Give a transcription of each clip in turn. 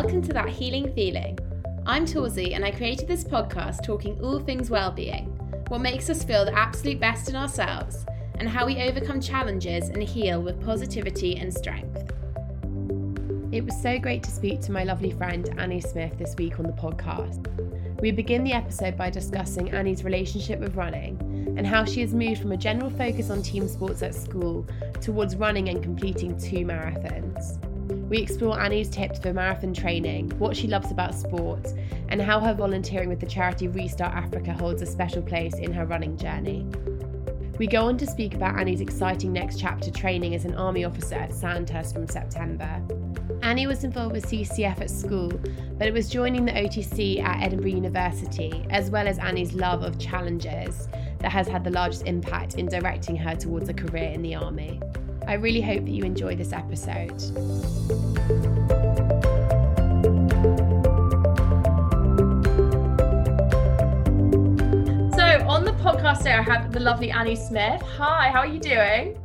Welcome to That Healing Feeling. I'm Torsey and I created this podcast talking all things well-being, what makes us feel the absolute best in ourselves, and how we overcome challenges and heal with positivity and strength. It was so great to speak to my lovely friend Annie Smith this week on the podcast. We begin the episode by discussing Annie's relationship with running and how she has moved from a general focus on team sports at school towards running and completing two marathons. We explore Annie's tips for marathon training, what she loves about sport, and how her volunteering with the charity Restart Africa holds a special place in her running journey. We go on to speak about Annie's exciting next chapter training as an army officer at Sandhurst from September. Annie was involved with CCF at school, but it was joining the OTC at Edinburgh University, as well as Annie's love of challenges, that has had the largest impact in directing her towards a career in the army. I really hope that you enjoy this episode. So, on the podcast today, I have the lovely Annie Smith. Hi, how are you doing?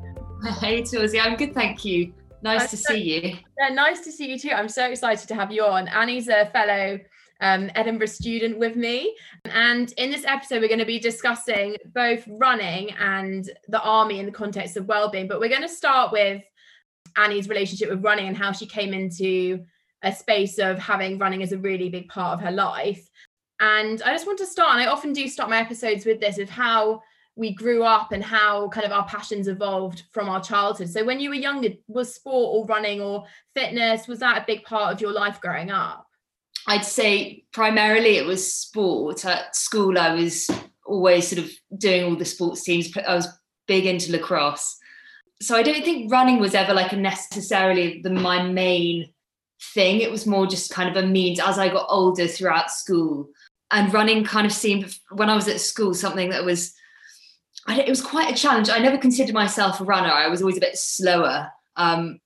Hey, Torsey, I'm good, thank you. Nice I'm to so- see you. Yeah, nice to see you too. I'm so excited to have you on. Annie's a fellow um, Edinburgh student with me. And in this episode, we're going to be discussing both running and the army in the context of well-being. But we're going to start with Annie's relationship with running and how she came into a space of having running as a really big part of her life. And I just want to start, and I often do start my episodes with this of how we grew up and how kind of our passions evolved from our childhood. So when you were younger, was sport or running or fitness, was that a big part of your life growing up? I'd say primarily it was sport. At school, I was always sort of doing all the sports teams. I was big into lacrosse. So I don't think running was ever like a necessarily the my main thing. It was more just kind of a means as I got older throughout school. And running kind of seemed when I was at school something that was it was quite a challenge. I never considered myself a runner. I was always a bit slower. Um,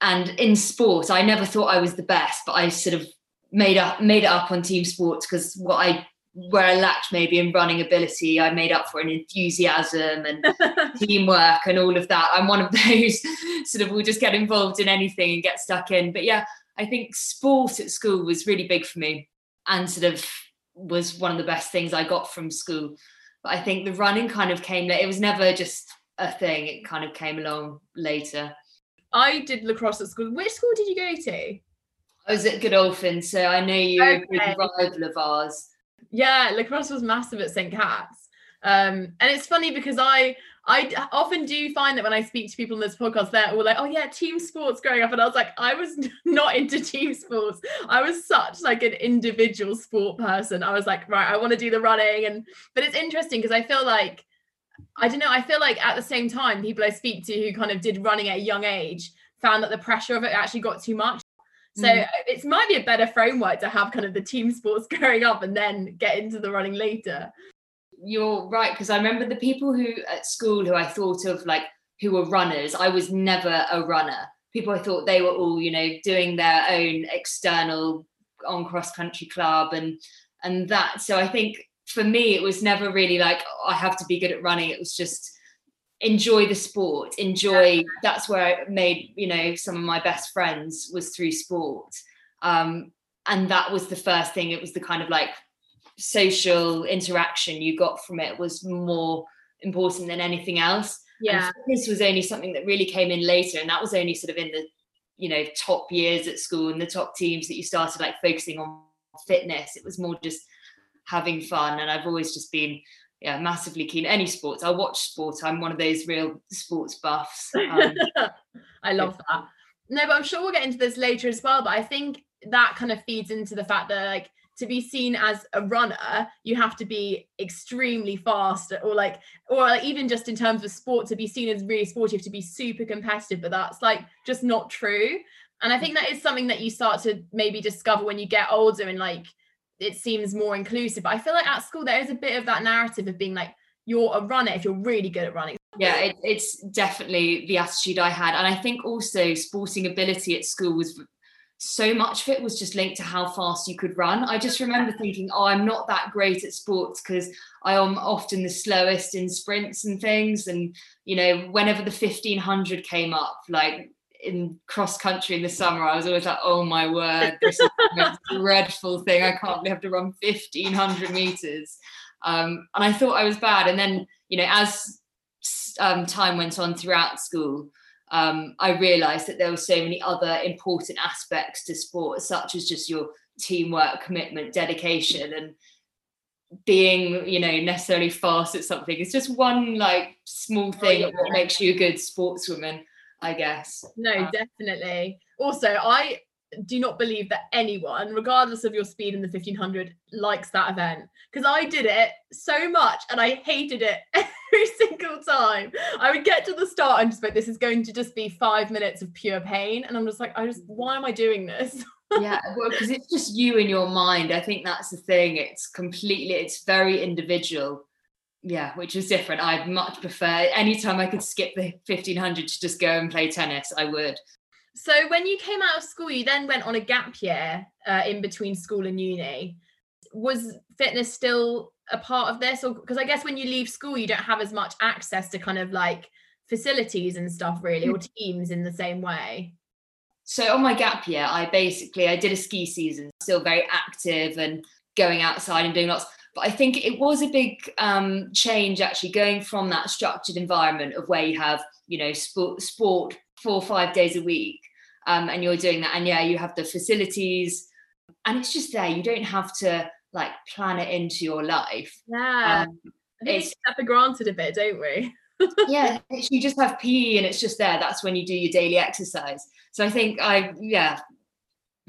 and in sport, I never thought I was the best, but I sort of made up made it up on team sports because what I where I lacked maybe in running ability, I made up for in enthusiasm and teamwork and all of that. I'm one of those sort of will just get involved in anything and get stuck in. But yeah, I think sport at school was really big for me and sort of was one of the best things I got from school. But I think the running kind of came it was never just a thing, it kind of came along later. I did lacrosse at school. Which school did you go to? I was at Godolphin, so I know you're a big rival of ours. Yeah, lacrosse was massive at St. Cat's. Um, and it's funny because I I often do find that when I speak to people on this podcast, they're all like, "Oh yeah, team sports growing up," and I was like, I was not into team sports. I was such like an individual sport person. I was like, right, I want to do the running, and but it's interesting because I feel like I don't know. I feel like at the same time, people I speak to who kind of did running at a young age found that the pressure of it actually got too much. So Mm. it might be a better framework to have kind of the team sports growing up and then get into the running later. You're right, because I remember the people who at school who I thought of like who were runners, I was never a runner. people I thought they were all, you know, doing their own external on cross country club and and that. So I think for me it was never really like oh, I have to be good at running. It was just enjoy the sport, enjoy. Yeah. That's where I made you know some of my best friends was through sport. Um, and that was the first thing. It was the kind of like social interaction you got from it was more important than anything else. Yeah, this was only something that really came in later, and that was only sort of in the you know top years at school and the top teams that you started like focusing on fitness. It was more just having fun, and I've always just been yeah massively keen any sports. I watch sport. I'm one of those real sports buffs. Um, I love that. No, but I'm sure we'll get into this later as well. But I think that kind of feeds into the fact that like to be seen as a runner you have to be extremely fast or like or like even just in terms of sport to be seen as really sporty, to be super competitive but that's like just not true and i think that is something that you start to maybe discover when you get older and like it seems more inclusive but i feel like at school there is a bit of that narrative of being like you're a runner if you're really good at running yeah it, it's definitely the attitude i had and i think also sporting ability at school was so much of it was just linked to how fast you could run. I just remember thinking, oh, I'm not that great at sports because I am often the slowest in sprints and things. And, you know, whenever the 1500 came up, like in cross country in the summer, I was always like, oh my word, this is the dreadful thing. I can't have to run 1500 meters. Um, and I thought I was bad. And then, you know, as um, time went on throughout school, um, I realized that there were so many other important aspects to sport, such as just your teamwork, commitment, dedication, and being, you know, necessarily fast at something. It's just one like small oh, thing oh, yeah. that makes you a good sportswoman, I guess. No, um, definitely. Also, I do not believe that anyone, regardless of your speed in the 1500, likes that event because I did it so much and I hated it every single time. I would get to the start and just like, this is going to just be five minutes of pure pain. And I'm just like, I just, why am I doing this? yeah, well, because it's just you in your mind. I think that's the thing. It's completely, it's very individual. Yeah, which is different. I'd much prefer anytime I could skip the 1500 to just go and play tennis, I would. So when you came out of school, you then went on a gap year uh, in between school and uni. Was fitness still a part of this, or because I guess when you leave school, you don't have as much access to kind of like facilities and stuff, really, or teams in the same way. So on my gap year, I basically I did a ski season, still very active and going outside and doing lots. But I think it was a big um, change actually going from that structured environment of where you have you know sport, sport four or five days a week um, and you're doing that. And yeah you have the facilities and it's just there. You don't have to like plan it into your life. Yeah. Um, it's for granted a bit don't we? Yeah you just have PE and it's just there. That's when you do your daily exercise. So I think I yeah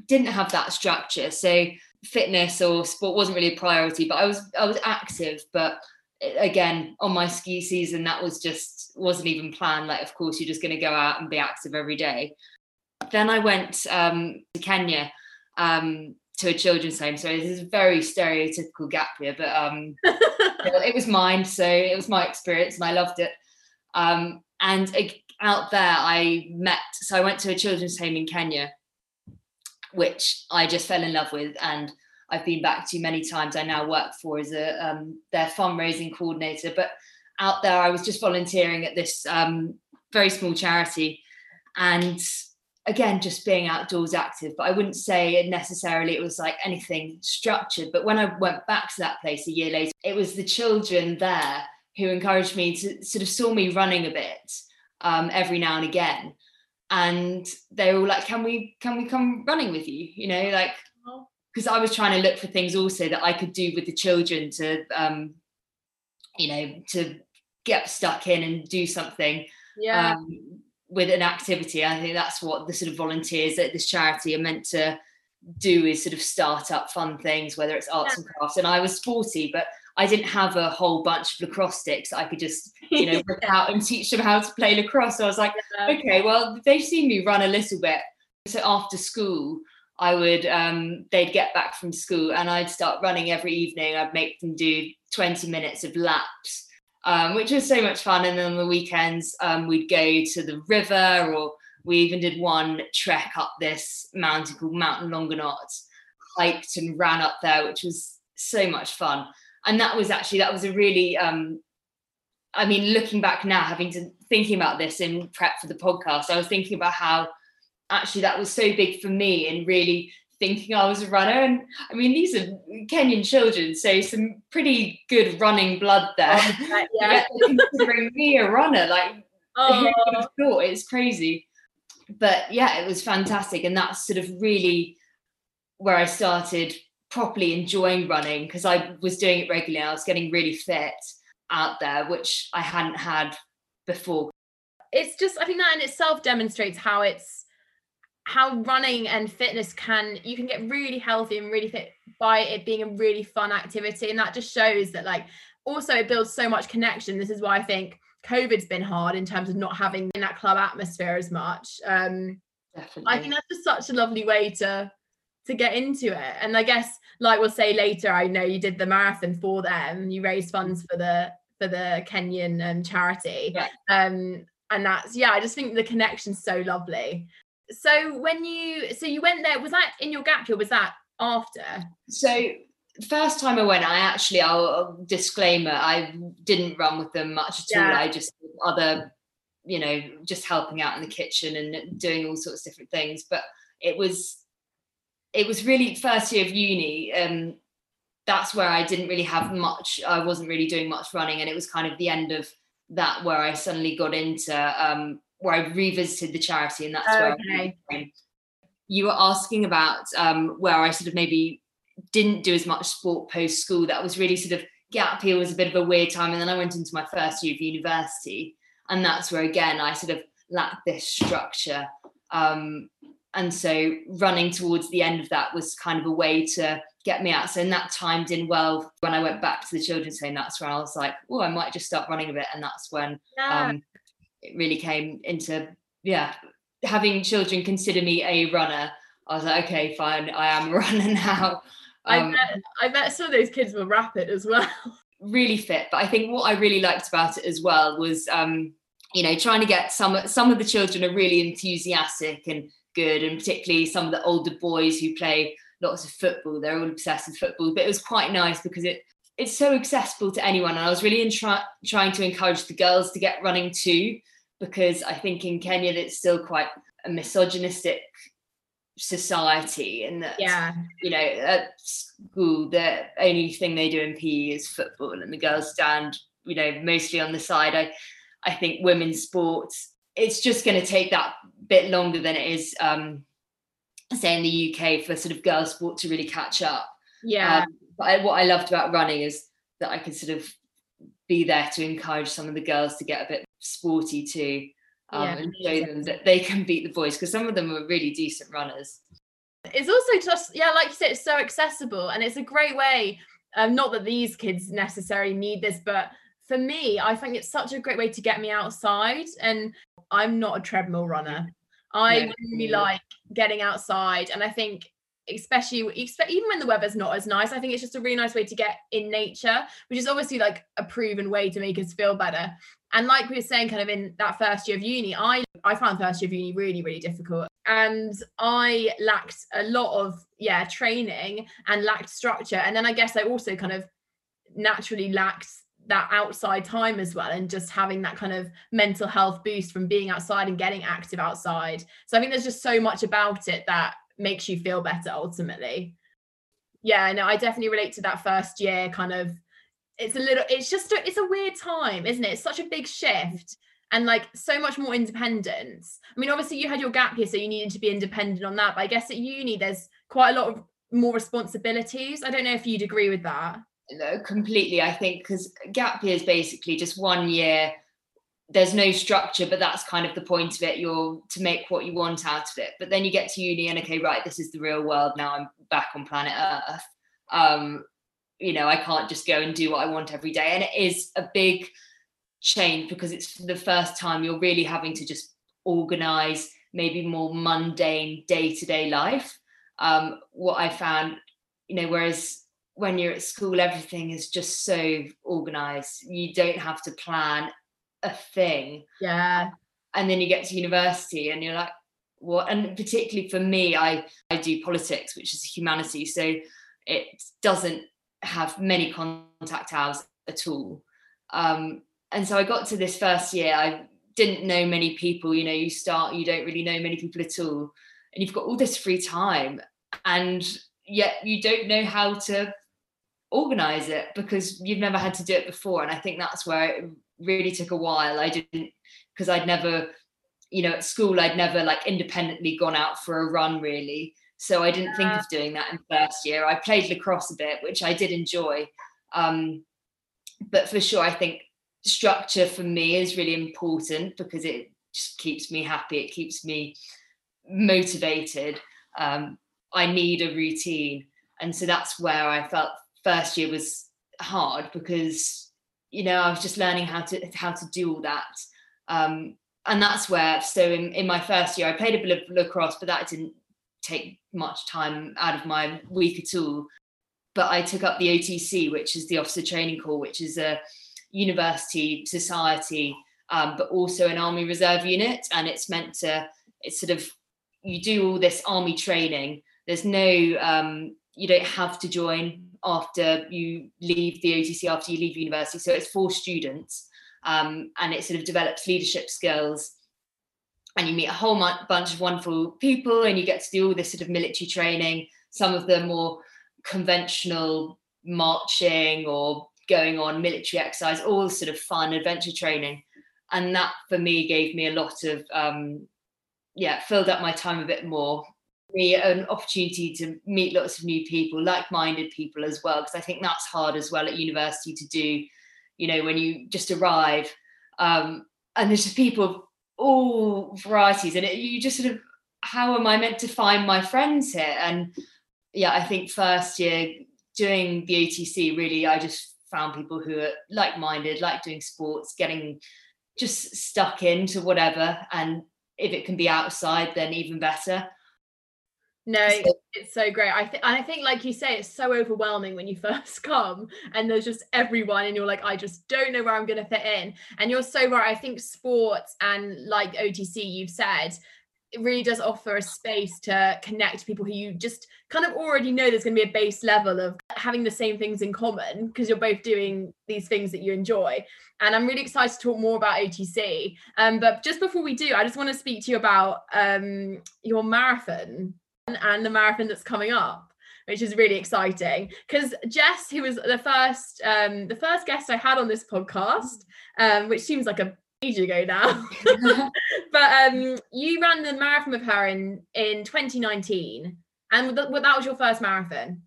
didn't have that structure. So fitness or sport wasn't really a priority but I was I was active but again on my ski season that was just wasn't even planned. Like of course you're just going to go out and be active every day. Then i went um, to kenya um, to a children's home. So this is a very stereotypical gap year but um, it was mine. So it was my experience and i loved it. Um, and out there i met so i went to a children's home in kenya which i just fell in love with and I've been back to many times. I now work for as a um, their fundraising coordinator. But out there, I was just volunteering at this um, very small charity, and again, just being outdoors active. But I wouldn't say necessarily it was like anything structured. But when I went back to that place a year later, it was the children there who encouraged me to sort of saw me running a bit um, every now and again and they were all like can we can we come running with you you know like because I was trying to look for things also that I could do with the children to, um, you know, to get stuck in and do something yeah. um, with an activity. I think that's what the sort of volunteers at this charity are meant to do is sort of start up fun things, whether it's arts yeah. and crafts. And I was sporty, but I didn't have a whole bunch of lacrosse sticks I could just, you know, whip out and teach them how to play lacrosse. So I was like, okay, well, they've seen me run a little bit. So after school, I would um, they'd get back from school and I'd start running every evening. I'd make them do 20 minutes of laps, um, which was so much fun. And then on the weekends, um, we'd go to the river or We even did one trek up this mountain called Mountain Longonot, hiked and ran up there, which was so much fun. And that was actually that was a really um, I mean, looking back now, having to thinking about this in prep for the podcast, I was thinking about how actually that was so big for me and really thinking I was a runner. And I mean, these are Kenyan children, so some pretty good running blood there. Oh, yeah. considering me a runner, like oh. who would have thought? It's crazy. But yeah, it was fantastic. And that's sort of really where I started properly enjoying running because I was doing it regularly. I was getting really fit out there, which I hadn't had before. It's just, I think that in itself demonstrates how it's how running and fitness can you can get really healthy and really fit by it being a really fun activity and that just shows that like also it builds so much connection this is why i think covid's been hard in terms of not having in that club atmosphere as much um Definitely. i think that's just such a lovely way to to get into it. And i guess like we'll say later i know you did the marathon for them. You raised funds for the for the kenyan um, charity. Yeah. um and that's yeah i just think the connection's so lovely. So when you so you went there was that in your gap year was that after? So first time i went i actually i'll disclaimer i didn't run with them much at yeah. all i just other you know just helping out in the kitchen and doing all sorts of different things. But it was it was really first year of uni um that's where i didn't really have much i wasn't really doing much running and it was kind of the end of that where i suddenly got into um where I revisited the charity, and that's where okay. you were asking about um, where I sort of maybe didn't do as much sport post school. That was really sort of gap year was a bit of a weird time, and then I went into my first year of university, and that's where again I sort of lacked this structure. Um, and so running towards the end of that was kind of a way to get me out. So in that timed in well when I went back to the children's home, that's when I was like, oh, I might just start running a bit. And that's when yeah. um, it really came into yeah having children consider me a runner i was like okay fine i am a runner now um, I, bet, I bet some of those kids were rapid as well really fit but i think what i really liked about it as well was um you know trying to get some some of the children are really enthusiastic and good and particularly some of the older boys who play lots of football they're all obsessed with football but it was quite nice because it it's so accessible to anyone and i was really in try, trying to encourage the girls to get running too because I think in Kenya it's still quite a misogynistic society and that yeah. you know at school the only thing they do in PE is football and the girls stand you know mostly on the side. I I think women's sports it's just going to take that bit longer than it is um say in the UK for sort of girls sport to really catch up yeah um, but I, what I loved about running is that I could sort of be there to encourage some of the girls to get a bit sporty too um, yeah, and show them that they can beat the boys because some of them are really decent runners. It's also just yeah, like you said, it's so accessible and it's a great way. Um, not that these kids necessarily need this, but for me, I think it's such a great way to get me outside. And I'm not a treadmill runner. I really like getting outside, and I think especially even when the weather's not as nice i think it's just a really nice way to get in nature which is obviously like a proven way to make us feel better and like we were saying kind of in that first year of uni i i found first year of uni really really difficult and i lacked a lot of yeah training and lacked structure and then i guess i also kind of naturally lacked that outside time as well and just having that kind of mental health boost from being outside and getting active outside. So i think there's just so much about it that makes you feel better ultimately. Yeah no i definitely relate to that first year kind of it's a little it's just a, it's a weird time isn't it? It's such a big shift and like so much more independence. I mean obviously you had your gap here so you needed to be independent on that but i guess at uni there's quite a lot of more responsibilities. I don't know if you'd agree with that completely i think because gap year is basically just one year. There's no structure but that's kind of the point of it. You're to make what you want out of it. But then you get to uni and okay right this is the real world. Now i'm back on planet earth. Um you know i can't just go and do what i want every day. And it is a big change because it's the first time you're really having to just organize maybe more mundane day-to-day life. Um what i found you know whereas when you're at school everything is just so organized. You don't have to plan a thing. Yeah. and then you get to university and you're like what? And particularly for me i i do politics which is humanity. So it doesn't have many contact hours at all. Um, and so i got to this first year i didn't know many people. You know you start you don't really know many people at all. And you've got all this free time. And yet you don't know how to organize it because you've never had to do it before. And i think that's where it really took a while. I didn't because i'd never you know at school i'd never like independently gone out for a run really. So i didn't think of doing that in first year. I played lacrosse a bit which i did enjoy. Um, but for sure i think structure for me is really important because it just keeps me happy. It keeps me motivated. Um, i need a routine. And so that's where i felt first year was hard because you know I was just learning how to how to do all that. Um, and that's where so in, in my first year I played a bit of lacrosse but that didn't take much time out of my week at all. But I took up the OTC which is the officer training corps which is a university society um, but also an army reserve unit. And it's meant to it's sort of you do all this army training. There's no um, you don't have to join after you leave the OTC, after you leave university. So it's for students um, and it sort of develops leadership skills. And you meet a whole bunch of wonderful people and you get to do all this sort of military training, some of the more conventional marching or going on military exercise, all sort of fun adventure training. And that for me gave me a lot of, um, yeah, filled up my time a bit more me an opportunity to meet lots of new people, like-minded people as well, because I think that's hard as well at university to do. You know, when you just arrive, um, and there's just people of all varieties, and it, you just sort of, how am I meant to find my friends here? And yeah, I think first year doing the OTC, really, I just found people who are like-minded, like doing sports, getting just stuck into whatever, and if it can be outside, then even better. No, it's so great. I think and I think like you say, it's so overwhelming when you first come and there's just everyone and you're like, I just don't know where I'm gonna fit in. And you're so right. I think sports and like OTC, you've said, it really does offer a space to connect people who you just kind of already know there's going to be a base level of having the same things in common because you're both doing these things that you enjoy. And I'm really excited to talk more about OTC. Um, but just before we do, I just want to speak to you about um, your marathon and the marathon that's coming up which is really exciting because Jess, who was the first um, the first guest I had on this podcast, um, which seems like a age ago now, but um, you ran the marathon with her in in 2019, and that, was your first marathon.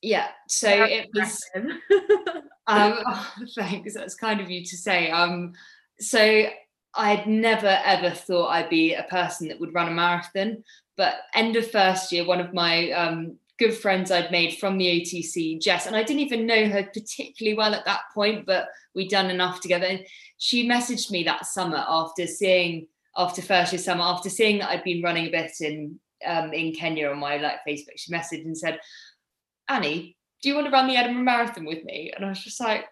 Yeah, so it was. um, oh, thanks. That's kind of you to say. Um, so I'd never ever thought I'd be a person that would run a marathon. But end of first year, one of my um, good friends I'd made from the OTC, Jess, and I didn't even know her particularly well at that point, but we'd done enough together. And she messaged me that summer after seeing, after first year summer, after seeing that I'd been running a bit in um, in Kenya on my like Facebook. She messaged and said, "Annie, do you want to run the Edinburgh Marathon with me?" And I was just like,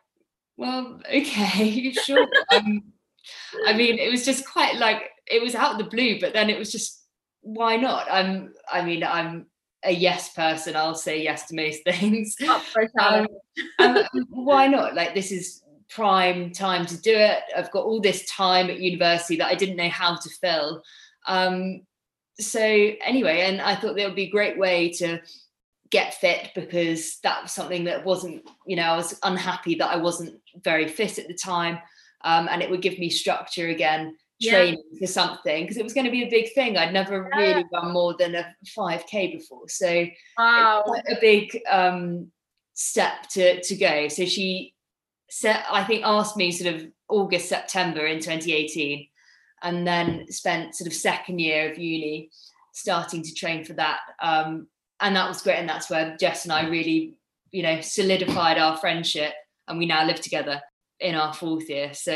"Well, okay, sure." um, I mean, it was just quite like it was out of the blue, but then it was just why not? I'm I mean, I'm a yes person. I'll say yes to most things. Um, um, why not? Like this is prime time to do it. I've got all this time at university that I didn't know how to fill. Um, so anyway, and I thought that would be a great way to get fit because that was something that wasn't, you know, I was unhappy that I wasn't very fit at the time. Um, and it would give me structure again training yeah. for something because it was going to be a big thing. I'd never yeah. really run more than a 5k before. So wow. a big um, step to to go. So she said I think asked me sort of August, September in 2018, and then spent sort of second year of uni starting to train for that. Um, and that was great. And that's where Jess and I really, you know, solidified our friendship and we now live together in our fourth year. So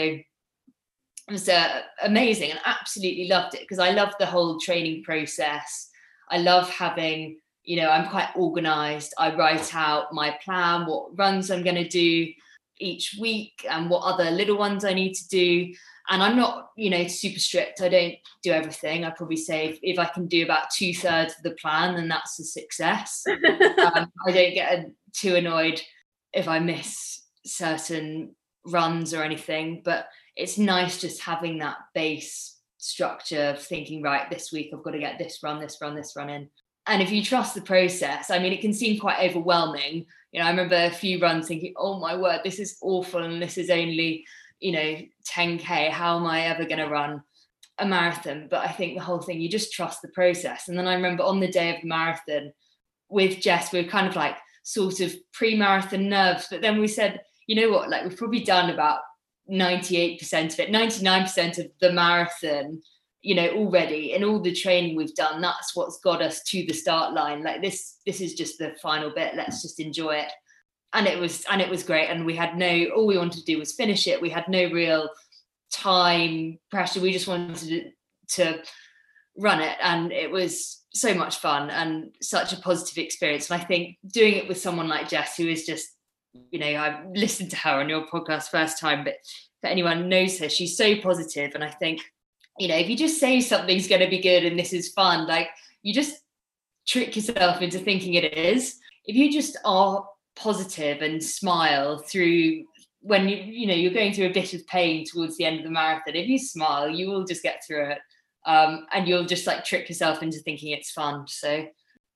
it was uh, amazing and absolutely loved it because I love the whole training process. I love having, you know, I'm quite organized. I write out my plan, what runs I'm going to do each week, and what other little ones I need to do. and I'm not, you know, super strict. I don't do everything. I probably say if, if I can do about two thirds of the plan, then that's a success. um, I don't get too annoyed if I miss certain runs or anything, but it's nice just having that base structure of thinking, right, this week I've got to get this run, this run, this run in. And if you trust the process, I mean, it can seem quite overwhelming. You know, I remember a few runs thinking, oh my word, this is awful. And this is only you know 10k how am i ever going to run a marathon but i think the whole thing you just trust the process and then i remember on the day of the marathon with jess we were kind of like sort of pre-marathon nerves but then we said you know what like we've probably done about 98% of it 99% of the marathon you know already and all the training we've done that's what's got us to the start line. Like this this is just the final bit let's just enjoy it. And it was and it was great and we had no all we wanted to do was finish it. We had no real time pressure we just wanted to, to run it and it was so much fun and such a positive experience. And i think doing it with someone like jess who is just you know i listened to her on your podcast first time but for anyone knows her she's so positive and i think you know if you just say something's going to be good and this is fun like you just trick yourself into thinking it is. If you just are positive and smile through when you you know you're going through a bit of pain towards the end of the marathon if you smile you will just get through it. Um, and you'll just like trick yourself into thinking it's fun so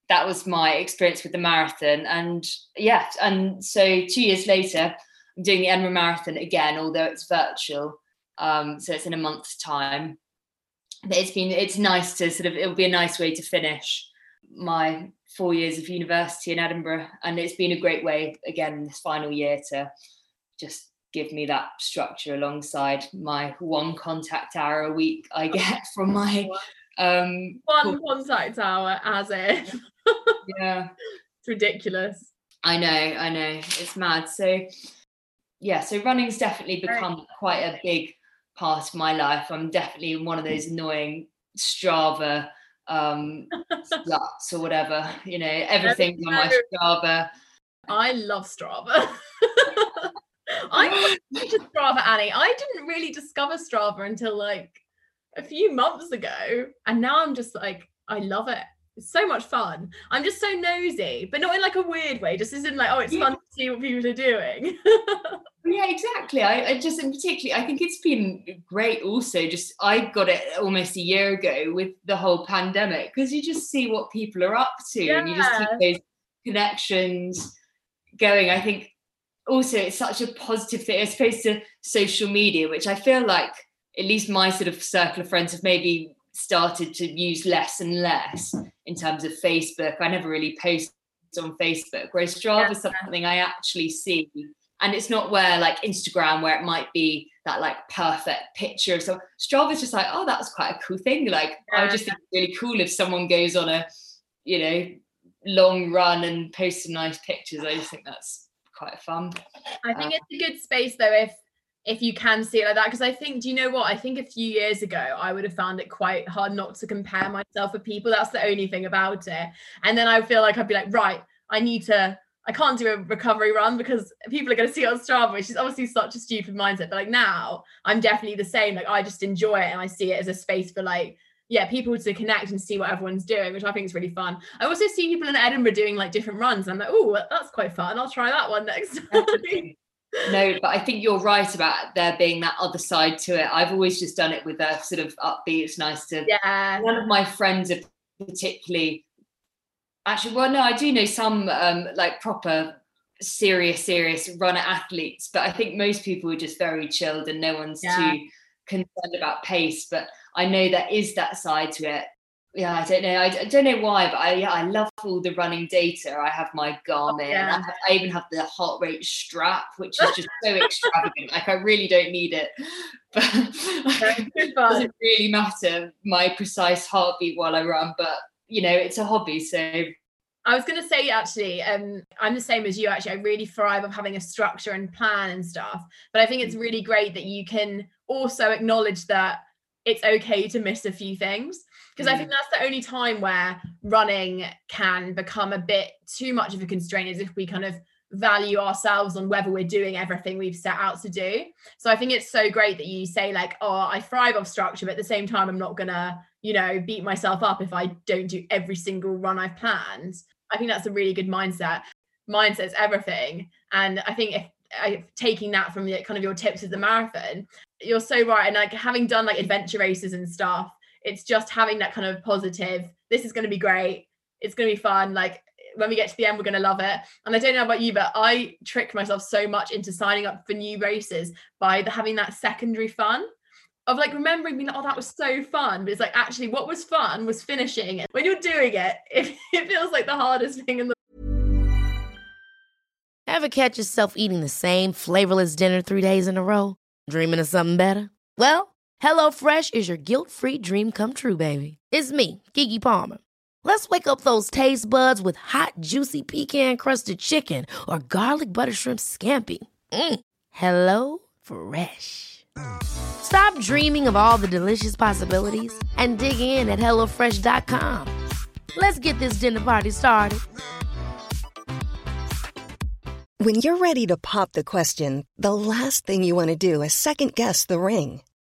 that was my experience with the marathon. And yeah and so two years later i'm doing the edinburgh marathon again although it's virtual. Um, so it's in a month's time. But it's been it's nice to sort of it'll be a nice way to finish my four years of university in Edinburgh, and it's been a great way again this final year to just give me that structure alongside my one contact hour a week I get from my um one contact hour as it yeah. It's ridiculous. I know I know. It's mad. So yeah so running's definitely become quite a big part of my life. I'm definitely one of those annoying Strava um sluts or whatever you know everything's on my strava. I love strava. I'm to strava annie i didn't really discover strava until like a few months ago and now i'm just like i love it it's so much fun. I'm just so nosy, but not in like a weird way. Just isn't like, oh, it's yeah. fun to see what people are doing. Oh, yeah, exactly. I, I, just, in particularly, I think it's been great. Also, just I got it almost a year ago with the whole pandemic because you just see what people are up to, yeah. and you just keep those connections going. I think also it's such a positive thing as opposed to social media, which I feel like at least my sort of circle of friends have maybe started to use less and less in terms of Facebook. I never really post on Facebook, whereas Strava is something I actually see. And it's not where like Instagram, where it might be that like perfect picture. So Strava's just like, oh, that's quite a cool thing. Like. I just think it's really cool if someone goes on a, you know, long run and posts some nice pictures. I just think that's quite fun. I think uh, it's a good space though if if you can see it like that because i think do you know what i think a few years ago i would have found it quite hard not to compare myself with people that's the only thing about it and then i feel like i'd be like right i need to i can't do a recovery run because people are going to see it on strava which is obviously such a stupid mindset but like now i'm definitely the same like i just enjoy it and i see it as a space for like yeah, people to connect and see what everyone's doing, which I think is really fun. I also see people in Edinburgh doing like different runs. And I'm like, oh, that's quite fun. I'll try that one next time no, but I think you're right about there being that other side to it. I've always just done it with a sort of upbeat. It's nice to. Yeah. One of my friends are particularly. Actually, well, no, I do know some um, like proper serious, serious runner athletes, but I think most people are just very chilled and no one's yeah. too concerned about pace. But I know there is that side to it yeah, I don't know. I, I, don't know why, but I yeah, I love all the running data. I have my Garmin. Yeah. I, have, I, even have the heart rate strap, which is just so extravagant. Like I really don't need it, but it doesn't really matter my precise heartbeat while I run. But you know, it's a hobby, so. I was going to say actually, um, I'm the same as you. Actually, I really thrive of having a structure and plan and stuff. But I think it's really great that you can also acknowledge that it's okay to miss a few things because mm. I think that's the only time where running can become a bit too much of a constraint is if we kind of value ourselves on whether we're doing everything we've set out to do. So I think it's so great that you say like, oh, I thrive off structure, but at the same time, I'm not gonna, you know, beat myself up if I don't do every single run I've planned. I think that's a really good mindset. Mindset's everything. And I think if I, taking that from the kind of your tips of the marathon, you're so right. And like having done like adventure races and stuff, it's just having that kind of positive, this is going to be great. It's going to be fun. Like when we get to the end, we're going to love it. And I don't know about you, but I tricked myself so much into signing up for new races by the, having that secondary fun of like remembering being like, oh, that was so fun. But it's like actually what was fun was finishing. And when you're doing it, it, it feels like the hardest thing in the Ever catch yourself eating the same flavorless dinner three days in a row? Dreaming of something better? Well, HelloFresh is your guilt-free dream come true, baby. It's me, Keke Palmer. Let's wake up those taste buds with hot, juicy pecan crusted chicken or garlic butter shrimp scampi. Mm. Hello Fresh. Stop dreaming of all the delicious possibilities and dig in at HelloFresh.com. Let's get this dinner party started. When you're ready to pop the question, the last thing you want to do is second guess the ring.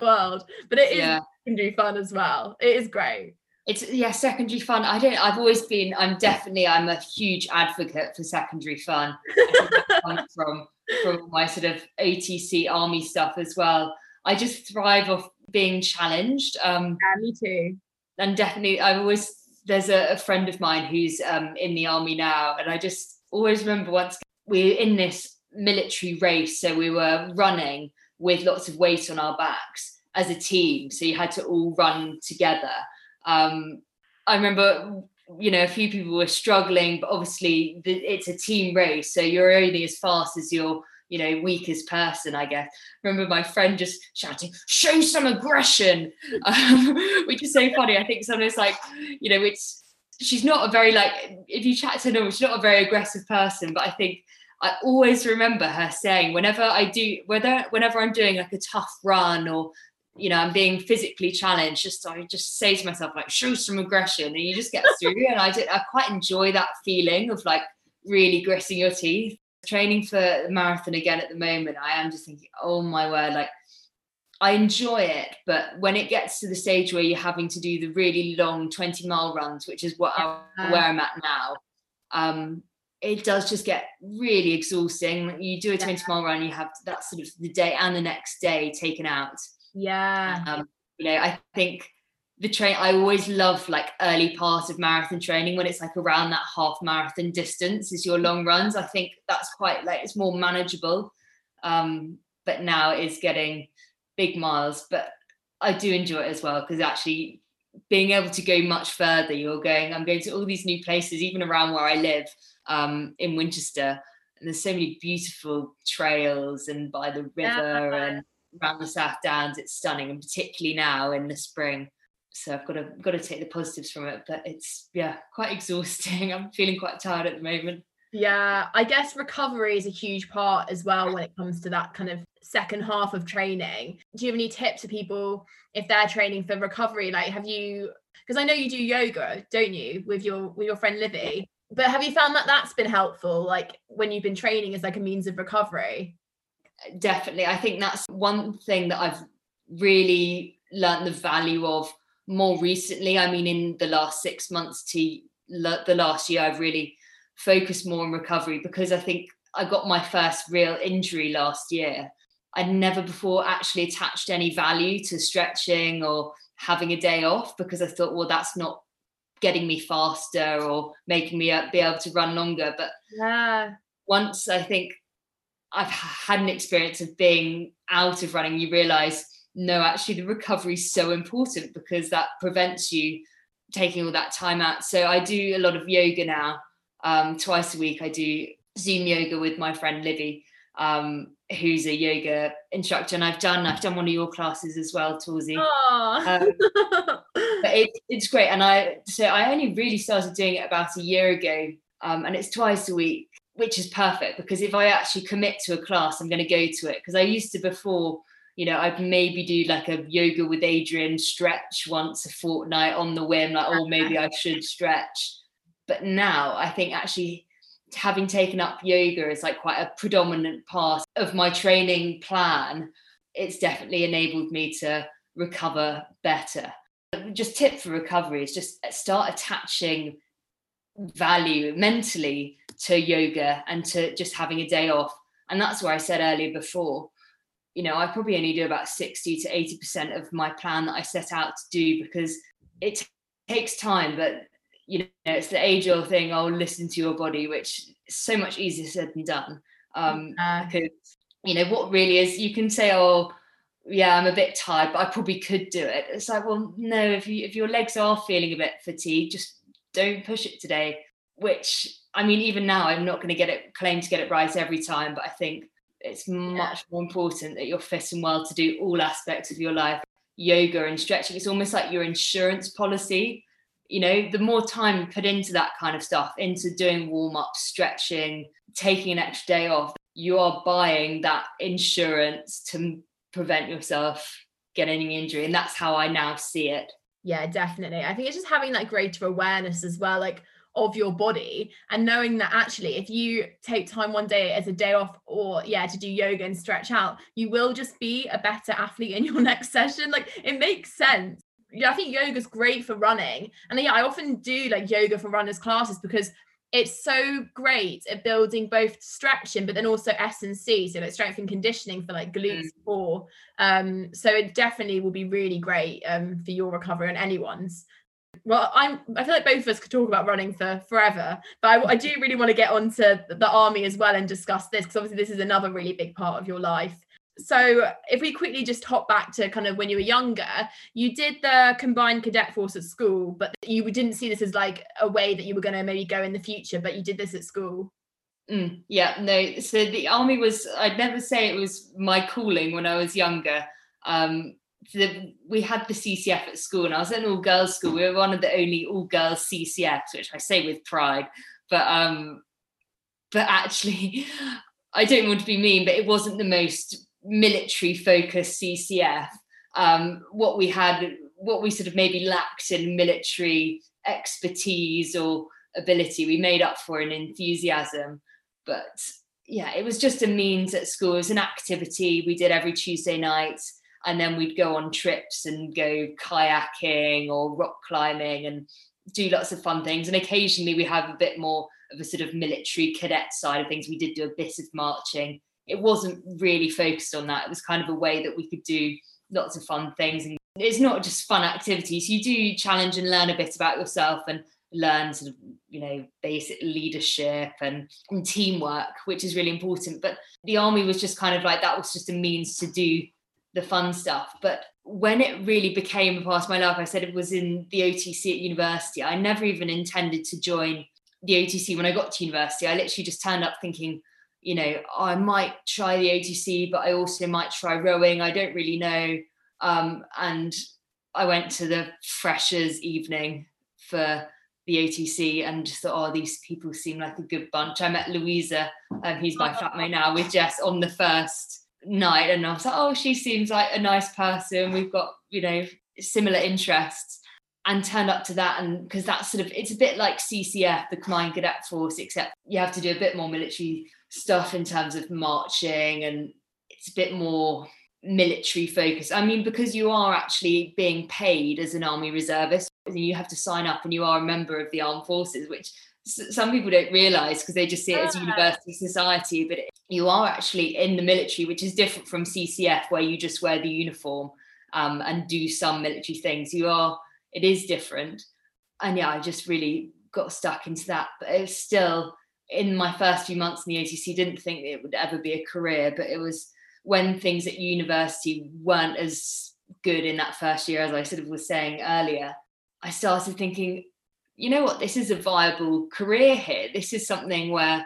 World. But it is Yeah. secondary fun as well. It is great. It's yeah, secondary fun. I don't. I've always been. I'm definitely. I'm a huge advocate for secondary fun. I think that comes from from my sort of OTC army stuff as well. I just thrive off being challenged. Um, Yeah, me too. and definitely, I've always. There's a, a friend of mine who's um, in the army now, and I just always remember once we were in this military race, so we were running with lots of weight on our backs as a team. So you had to all run together. Um, I remember, you know, a few people were struggling, but obviously it's a team race, so you're only as fast as your, you know, weakest person. I guess. Remember my friend just shouting, "Show some aggression," um, which is so funny. I think sometimes like, you know, it's she's not a very like if you chat to her, she's not a very aggressive person, but I think I always remember her saying whenever I do whether whenever I'm doing like a tough run or you know I'm being physically challenged, just I just say to myself like show some aggression and you just get through. and I did I quite enjoy that feeling of like really gritting your teeth. Training for the marathon again at the moment, I am just thinking, oh my word, like I enjoy it, but when it gets to the stage where you're having to do the really long 20 mile runs, which is what I, where I'm at now, um, it does just get really exhausting. You do a 20 mile run, you have that sort of the day and the next day taken out. Yeah. Um, you know, I think the train I always love like early part of marathon training when it's like around that half marathon distance is your long runs. I think that's quite like it's more manageable. Um, but now it's getting big miles. But I do enjoy it as well because actually being able to go much further, you're going, I'm going to all these new places, even around where I live um, in Winchester. And there's so many beautiful trails and by the river Yeah. and around the South Downs. It's stunning, and particularly now in the spring. So I've got to got to take the positives from it, but it's yeah quite exhausting. I'm feeling quite tired at the moment. Yeah, I guess recovery is a huge part as well when it comes to that kind of second half of training. Do you have any tips for people if they're training for recovery? Like, have you? Because I know you do yoga, don't you, with your with your friend Livy? But have you found that that's been helpful, like when you've been training as like a means of recovery? Definitely, I think that's one thing that I've really learned the value of more recently. I mean, in the last six months to the last year, I've really focused more on recovery because I think I got my first real injury last year. I'd never before actually attached any value to stretching or having a day off because I thought, well, that's not getting me faster or making me be able to run longer. But yeah. once I think I've had an experience of being out of running, you realize no, actually, the recovery is so important because that prevents you taking all that time out. So I do a lot of yoga now. Um, twice a week, I do Zoom yoga with my friend Livy, um, who's a yoga instructor, and I've done I've done one of your classes as well, Torsey. Um, but it, it's great, and I so I only really started doing it about a year ago, um, and it's twice a week, which is perfect because if I actually commit to a class, I'm going to go to it because I used to before you know, I'd maybe do like a yoga with Adriene stretch once a fortnight on the whim, like, oh, maybe I should stretch. But now I think actually having taken up yoga is like quite a predominant part of my training plan. It's definitely enabled me to recover better. Just tip for recovery is just start attaching value mentally to yoga and to just having a day off. And that's where I said earlier before, you know, I probably only do about 60 to 80% of my plan that I set out to do because it takes time, but you know, it's the age old thing, I'll listen to your body, which is so much easier said than done. Um, because you know, what really is you can say, Oh, yeah, I'm a bit tired, but I probably could do it. It's like, well, no, if you if your legs are feeling a bit fatigued, just don't push it today. Which I mean, even now I'm not going to get it claim to get it right every time, but I think it's much more important that you're fit and well to do all aspects of your life yoga and stretching it's almost like your insurance policy you know the more time you put into that kind of stuff into doing warm up stretching taking an extra day off you are buying that insurance to prevent yourself getting an injury and that's how i now see it. Yeah definitely. I think it's just having that greater awareness as well like of your body and knowing that actually if you take time one day as a day off or yeah to do yoga and stretch out you will just be a better athlete in your next session. Like it makes sense yeah i think yoga's great for running. And yeah i often do like yoga for runners classes because it's so great at building both stretching but then also S and C so like strength and conditioning for like glutes mm. core. Um so it definitely will be really great um for your recovery and anyone's. Well i'm i feel like both of us could talk about running for forever but i, I do really want to get onto the army as well and discuss this because obviously this is another really big part of your life so if we quickly just hop back to kind of when you were younger you did the combined cadet force at school but you didn't see this as like a way that you were going to maybe go in the future but you did this at school mm, yeah no so the army was i'd never say it was my calling when i was younger um, the, we had the CCF at school, and I was at an all girls school. We were one of the only all girls CCFs, which I say with pride. But um, but actually, I don't want to be mean, but it wasn't the most military focused CCF. Um, what we had, what we sort of maybe lacked in military expertise or ability, we made up for in enthusiasm. But yeah, it was just a means at school. It was an activity we did every Tuesday night and then we'd go on trips and go kayaking or rock climbing and do lots of fun things and occasionally we have a bit more of a sort of military cadet side of things we did do a bit of marching it wasn't really focused on that it was kind of a way that we could do lots of fun things and it's not just fun activities you do challenge and learn a bit about yourself and learn sort of you know basic leadership and, and teamwork which is really important but the army was just kind of like that was just a means to do the fun stuff. But when it really became a part of my life, I said it was in the OTC at university. I never even intended to join the OTC when I got to university. I literally just turned up thinking, you know, I might try the OTC, but I also might try rowing. I don't really know. Um, and I went to the freshers evening for the OTC and just thought, oh, these people seem like a good bunch. I met Louisa, um, who's my flatmate now, with Jess on the first night, and I was like, oh, she seems like a nice person. We've got, you know, similar interests. And turned up to that, and because that's sort of it's a bit like CCF, the Combined Cadet Force, except you have to do a bit more military stuff in terms of marching, and it's a bit more military focused. I mean, because you are actually being paid as an army reservist, and you have to sign up and you are a member of the armed forces, which some people don't realize because they just see it as university society, but you are actually in the military, which is different from CCF, where you just wear the uniform um, and do some military things. You are, it is different. And yeah, I just really got stuck into that. But it's still, in my first few months in the OTC, didn't think it would ever be a career, but it was when things at university weren't as good in that first year, as I sort of was saying earlier, I started thinking, you know what, this is a viable career here. This is something where,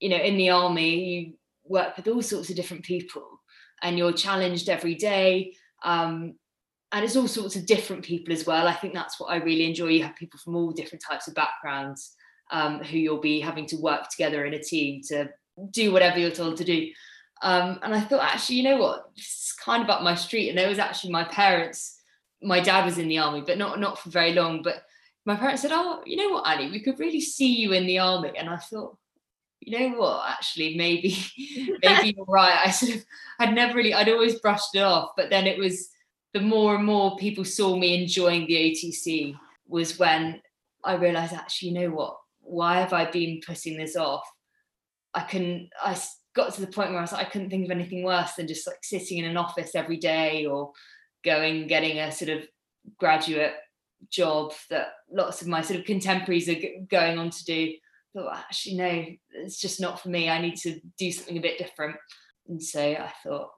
you know, in the army, you work with all sorts of different people and you're challenged every day. Um, and it's all sorts of different people as well. I think that's what I really enjoy. You have people from all different types of backgrounds um, who you'll be having to work together in a team to do whatever you're told to do. Um, and I thought, actually, you know what? It's kind of up my street. And there was actually my parents my dad was in the army, but not not for very long. But my parents said, "Oh, you know what, Ali? we could really see you in the army." And I thought, you know what, actually, maybe maybe you're right. I sort of I'd never really I'd always brushed it off, but then it was the more and more people saw me enjoying the OTC was when I realized actually, you know what, why have I been putting this off? I can I got to the point where I was like, I couldn't think of anything worse than just like sitting in an office every day or going getting a sort of graduate job that lots of my sort of contemporaries are going on to do. Thought actually no it's just not for me. I need to do something a bit different. And so i thought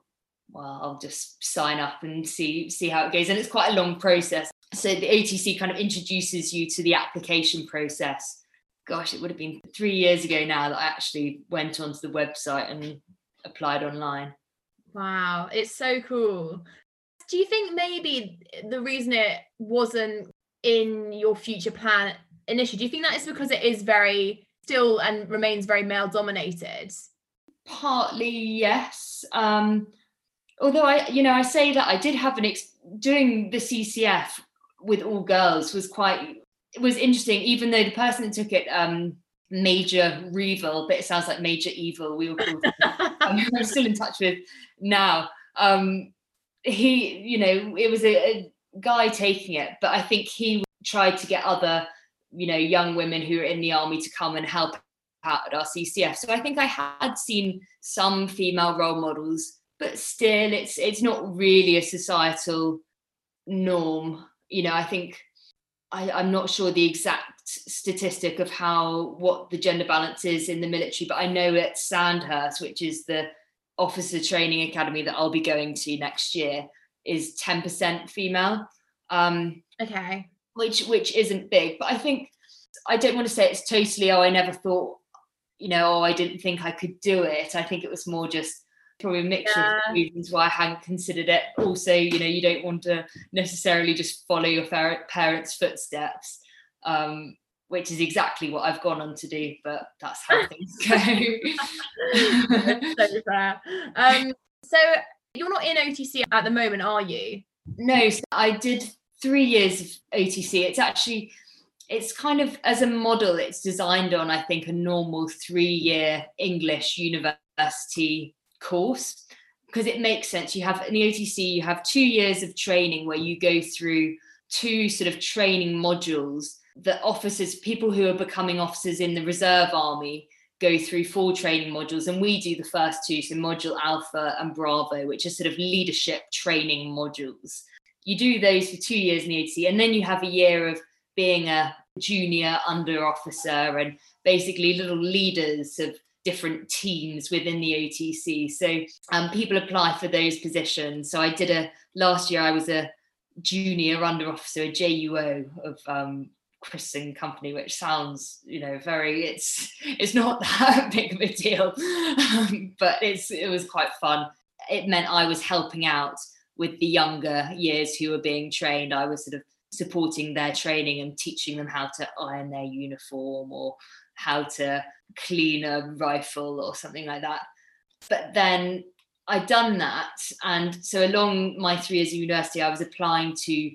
well i'll just sign up and see see how it goes. And it's quite a long process. So the otc kind of introduces you to the application process gosh it would have been three years ago now that i actually went onto the website and applied online wow it's so cool do you think maybe the reason it wasn't in your future plan initially, do you think that is because it is very still and remains very male dominated? Partly, yes. Um, although I, you know, I say that I did have an ex- doing the CCF with all girls was quite it was interesting, even though the person that took it, um, Major Revel, but it sounds like Major Evil. We were called. I'm still in touch with now. Um, he, you know, it was a, a guy taking it, but I think he tried to get other, you know, young women who are in the army to come and help out at our CCF. So I think I had seen some female role models, but still, it's it's not really a societal norm. You know, I think I, I'm not sure the exact statistic of how what the gender balance is in the military, but I know at Sandhurst, which is the officer training academy that I'll be going to next year is 10% female. Um, okay. Which which isn't big, but I think I don't want to say it's totally, oh, I never thought, you know, oh, I didn't think I could do it. I think it was more just probably a mixture yeah. of reasons why I hadn't considered it. Also, you know, you don't want to necessarily just follow your parents' footsteps. Um, which is exactly what I've gone on to do, but that's how things go. so fair. Um, so you're not in OTC at the moment, are you? No, so I did three years of OTC. It's actually it's kind of as a model, it's designed on, I think, a normal three-year English university course because it makes sense. You have in the OTC, you have two years of training where you go through two sort of training modules that officers, people who are becoming officers in the reserve army, go through four training modules, and we do the first two, so module Alpha and Bravo, which are sort of leadership training modules. You do those for two years in the OTC, and then you have a year of being a junior under officer and basically little leaders of different teams within the OTC. So um, people apply for those positions. So I did a last year. I was a junior under officer, a JUO of um, Christian company, which sounds, you know, very it's it's not that big of a deal, um, but it's it was quite fun. It meant I was helping out with the younger years who were being trained. I was sort of supporting their training and teaching them how to iron their uniform or how to clean a rifle or something like that. But then I'd done that. And so along my three years of university, I was applying to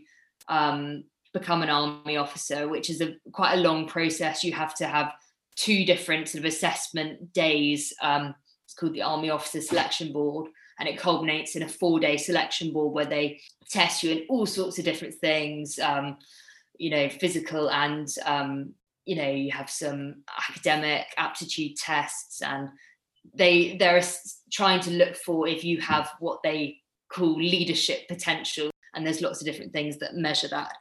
um, become an army officer, which is a quite a long process. You have to have two different sort of assessment days. Um, it's called the Army Officer Selection Board, and it culminates in a four-day selection board where they test you in all sorts of different things. Um, you know, physical and um, you know, you have some academic aptitude tests, and they they're trying to look for if you have what they call leadership potential, and there's lots of different things that measure that.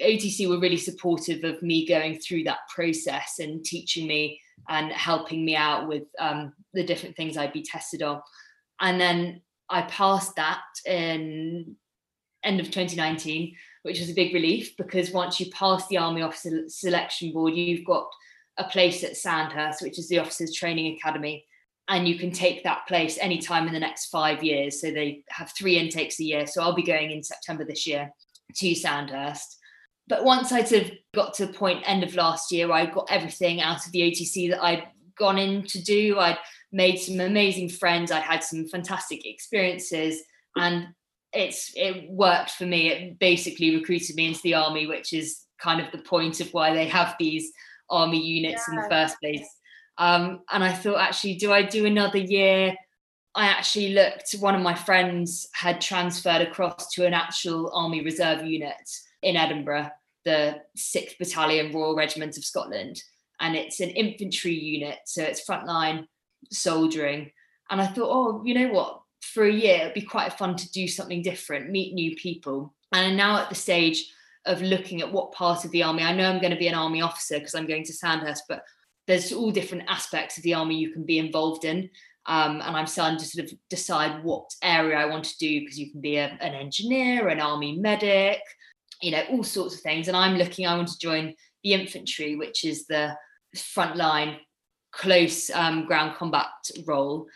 OTC were really supportive of me going through that process and teaching me and helping me out with um, the different things I'd be tested on. And then I passed that in end of 2019, which was a big relief because once you pass the Army Officer Selection Board, you've got a place at Sandhurst, which is the Officers Training Academy, and you can take that place anytime in the next five years. So they have three intakes a year. So I'll be going in September this year to Sandhurst but once I sort of got to the point end of last year, I got everything out of the OTC that I'd gone in to do. I'd made some amazing friends. I'd had some fantastic experiences, and it's it worked for me. It basically recruited me into the army, which is kind of the point of why they have these army units yeah. in the first place. Um, and I thought, actually, do I do another year? I actually looked. One of my friends had transferred across to an actual army reserve unit in Edinburgh the 6th Battalion Royal Regiment of Scotland. And it's an infantry unit, so it's frontline soldiering. And I thought, oh, you know what? For a year, it'd be quite fun to do something different, meet new people. And I'm now at the stage of looking at what part of the army. I know I'm going to be an army officer because I'm going to Sandhurst, but there's all different aspects of the army you can be involved in. Um, and I'm starting to sort of decide what area I want to do because you can be a, an engineer, an army medic, you know, all sorts of things. And I'm looking, I want to join the infantry, which is the frontline close um, ground combat role.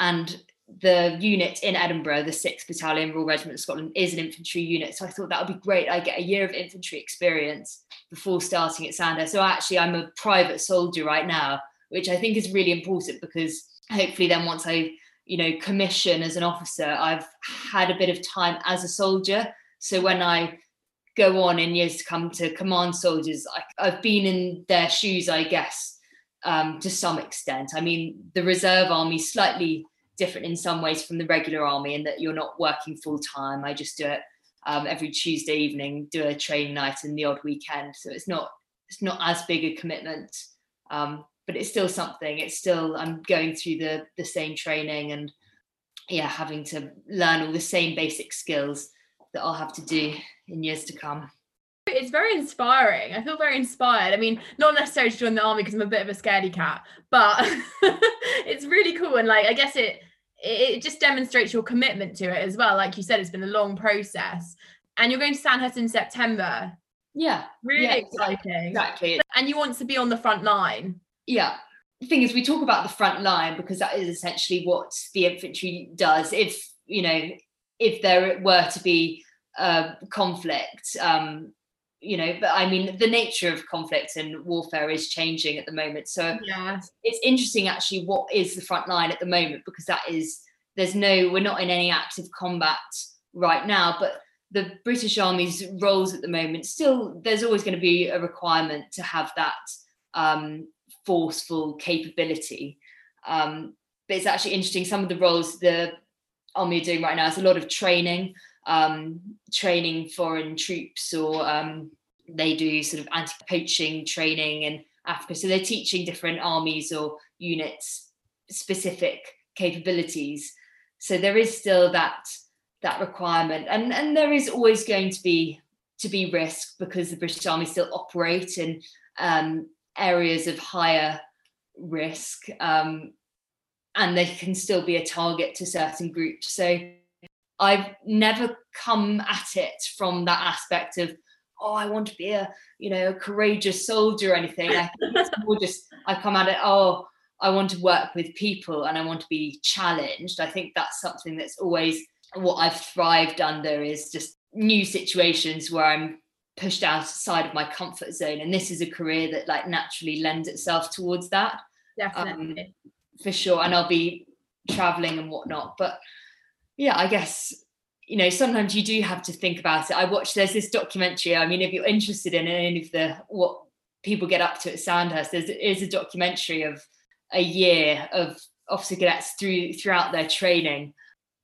And the unit in Edinburgh, the 6th Battalion Royal Regiment of Scotland, is an infantry unit. So I thought that would be great. I get a year of infantry experience before starting at Sandhurst. So actually, I'm a private soldier right now, which I think is really important because hopefully, then once I you know commission as an officer, I've had a bit of time as a soldier. So when I go on in years to come to command soldiers. I, have been in their shoes, I guess, um, to some extent. I mean, the reserve army slightly different in some ways from the regular army in that you're not working full time. I just do it um, every Tuesday evening, do a training night and the odd weekend. So it's not it's not as big a commitment, um, but it's still something. It's still I'm going through the the same training and yeah, having to learn all the same basic skills that I'll have to do in years to come. It's very inspiring. I feel very inspired. I mean, not necessarily to join the army because I'm a bit of a scaredy cat, but it's really cool. And like, I guess it it just demonstrates your commitment to it as well. Like you said, it's been a long process, and you're going to Sandhurst in September. Yeah, really yeah, exciting. Exactly. And you want to be on the front line. Yeah. The thing is, we talk about the front line because that is essentially what the infantry does. If you know, if there were to be a conflict um, you know but i mean the nature of conflict and warfare is changing at the moment. So yeah it's interesting actually what is the front line at the moment because that is there's no we're not in any active combat right now but the british army's roles at the moment still there's always going to be a requirement to have that um, forceful capability. Um, but it's actually interesting some of the roles the army are doing right now is a lot of training um, training foreign troops or um, they do sort of anti-poaching training in Africa. So they're teaching different armies or units specific capabilities. So there is still that that requirement, and and there is always going to be to be risk because the British Army still operate in um, areas of higher risk, um, and they can still be a target to certain groups. So I've never come at it from that aspect of, oh, I want to be a, you know, a courageous soldier or anything. I think it's more just I come at it, oh, I want to work with people and I want to be challenged. I think that's something that's always what I've thrived under is just new situations where I'm pushed outside of my comfort zone and this is a career that like naturally lends itself towards that definitely um, for sure and i'll be traveling and whatnot but yeah i guess you know sometimes you do have to think about it. I watched there's this documentary i mean if you're interested in any of the what people get up to at sandhurst there's is a documentary of a year of officer cadets through throughout their training.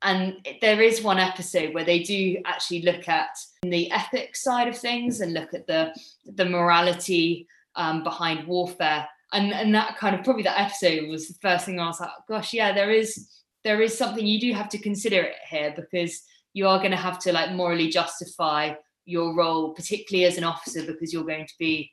And there is one episode where they do actually look at the ethics side of things and look at the the morality um, behind warfare. And and that kind of probably that episode was the first thing i was like gosh yeah there is there is something you do have to consider it here because you are going to have to like morally justify your role particularly as an officer because you're going to be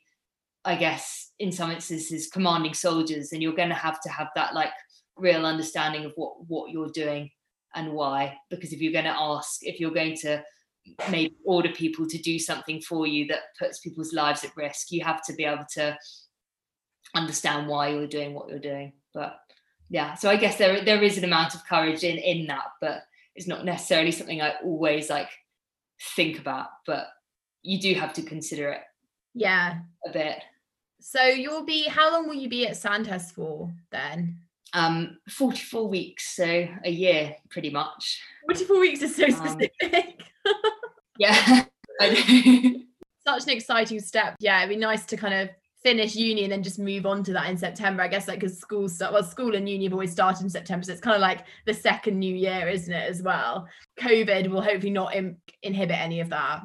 i guess in some instances commanding soldiers and you're going to have to have that like real understanding of what what you're doing and why. Because if you're going to ask if you're going to maybe order people to do something for you that puts people's lives at risk you have to be able to understand why you're doing what you're doing. But yeah so i guess there there is an amount of courage in in that but it's not necessarily something i always like think about but you do have to consider it yeah. a bit. So you'll be how long will you be at sandhurst for then? Um 44 weeks so a year pretty much. 44 weeks is so um, specific. um, yeah such an exciting step. Yeah it'd be nice to kind of finish uni and then just move on to that in september i guess like because school start well school and uni have always started in september so it's kind of like the second new year isn't it as well covid will hopefully not inhibit any of that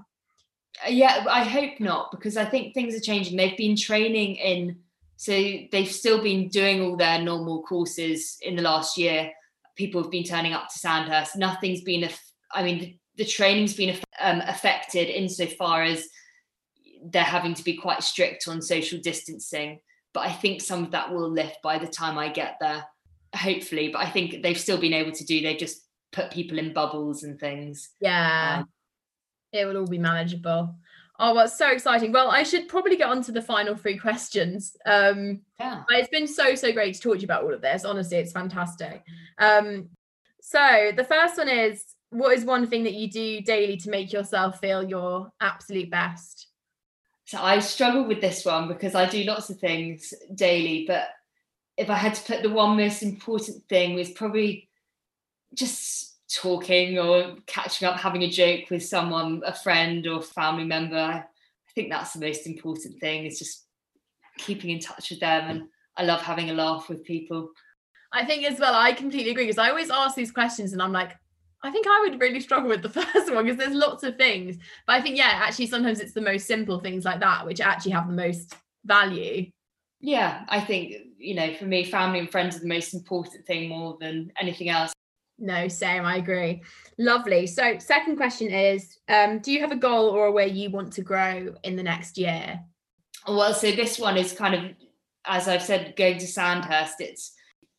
uh, yeah i hope not because i think things are changing they've been training in so they've still been doing all their normal courses in the last year. People have been turning up to Sandhurst. Nothing's been, I mean, the, the training's been um, affected insofar as they're having to be quite strict on social distancing. But I think some of that will lift by the time I get there, hopefully. But I think they've still been able to do, they've just put people in bubbles and things. Yeah. Um, it will all be manageable. Oh, well, so exciting. Well, I should probably get on to the final three questions. Um, yeah. It's been so, so great to talk to you about all of this. Honestly, it's fantastic. Um, so the first one is what is one thing that you do daily to make yourself feel your absolute best? So I struggle with this one because I do lots of things daily, but if I had to put the one most important thing was probably just talking or catching up, having a joke with someone, a friend or family member. I think that's the most important thing is just keeping in touch with them. And I love having a laugh with people. I think as well, I completely agree because I always ask these questions and I'm like, I think I would really struggle with the first one because there's lots of things. But I think, yeah, actually, sometimes it's the most simple things like that which actually have the most value. Yeah, I think, you know, for me, family and friends are the most important thing more than anything else. No, same. I agree. Lovely. So, second question is um, Do you have a goal or a way you want to grow in the next year? Well, so this one is kind of, as I've said, going to Sandhurst, it's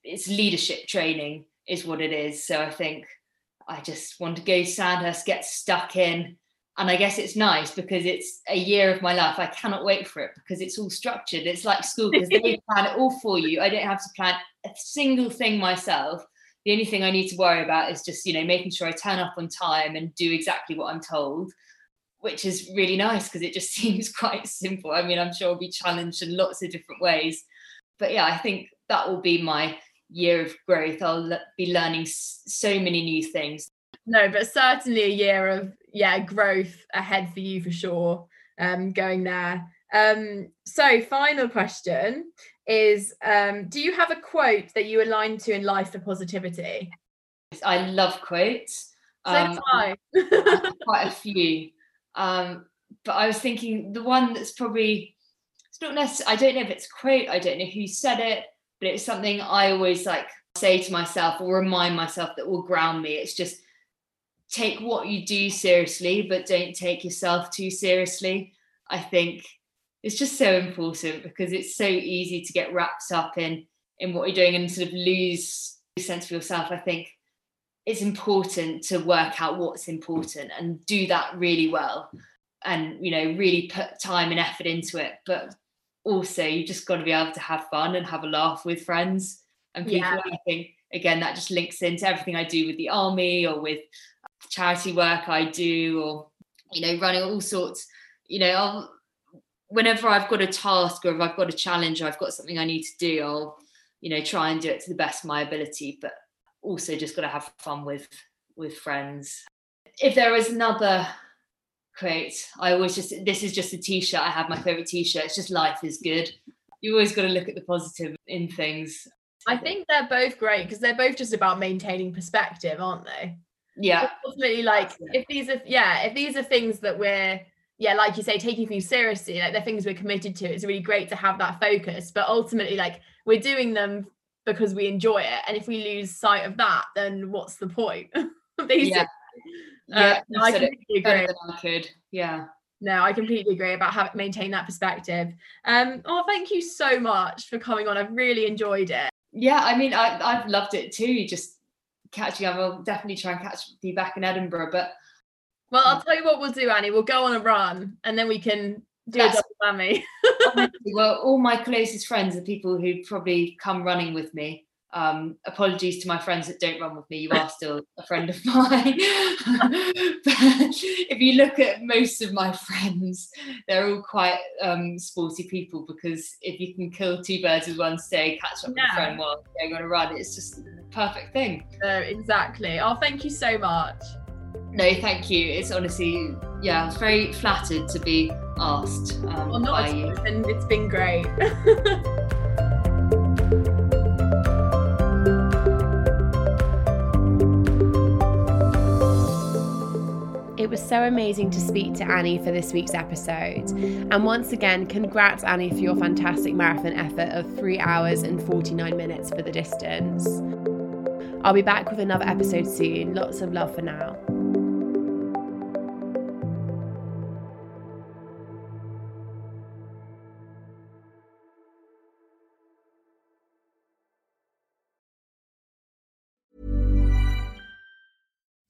it's leadership training is what it is. So I think I just want to go to Sandhurst, get stuck in. And I guess it's nice because it's a year of my life. I cannot wait for it because it's all structured. It's like school because they plan it all for you. I don't have to plan a single thing myself the only thing I need to worry about is just, you know, making sure I turn up on time and do exactly what I'm told, which is really nice because it just seems quite simple. I mean, I'm sure I'll be challenged in lots of different ways. But yeah, I think that will be my year of growth. I'll be learning so many new things. No, but certainly a year of, yeah, growth ahead for you for sure, um, going there. Um, so, final question is um, do you have a quote that you align to in life for positivity? I love quotes. So um, quite a few. Um, but I was thinking the one that's probably it's not necessarily I don't know if it's a quote, I don't know who said it, but it's something I always like say to myself or remind myself that will ground me. It's just take what you do seriously, but don't take yourself too seriously. I think it's just so important because it's so easy to get wrapped up in in what you're doing and sort of lose sense of yourself i think it's important to work out what's important and do that really well and you know really put time and effort into it but also you've just got to be able to have fun and have a laugh with friends and people yeah. i think again that just links into everything i do with the army or with charity work i do or you know running all sorts you know, I'll whenever I've got a task or if I've got a challenge or I've got something I need to do, I'll, you know, try and do it to the best of my ability, but also just got to have fun with with friends. If there is another quote, I always just this is just a t-shirt. I have my favorite t-shirt. It's just life is good. You always got to look at the positive in things. I think they're both great because they're both just about maintaining perspective, aren't they? Yeah. Ultimately, like if these are yeah, if these are things that we're yeah, like you say, taking things seriously, like they're things we're committed to. It's really great to have that focus. But ultimately, like we're doing them because we enjoy it. And if we lose sight of that, then what's the point? Basically. Yeah. Uh, Yeah, no, I completely agree. I could. Yeah. No, I completely agree about having maintain that perspective. Um, oh, thank you so much for coming on. I've really enjoyed it. Yeah, I mean, I, I've loved it too. Just catching up. I'll definitely try and catch you back in Edinburgh. But Well, I'll tell you what we'll do, Annie. We'll go on a run and then we can do That's- a double whammy. honestly, well, all my closest friends are people who probably come running with me. Um, apologies to my friends that don't run with me. You are still a friend of mine. but if you look at most of my friends, they're all quite um, sporty people because if you can kill two birds with one stone, catch up with a friend while going on a run, it's just the perfect thing. Uh, exactly. Oh, thank you so much. No, thank you. It's honestly, yeah, I was very flattered to be asked um, Well, not by you. Been, it's been great. was so amazing to speak to Annie for this week's episode. And once again, congrats, Annie, for your fantastic marathon effort of three hours and 49 minutes for the distance. I'll be back with another episode soon. Lots of love for now.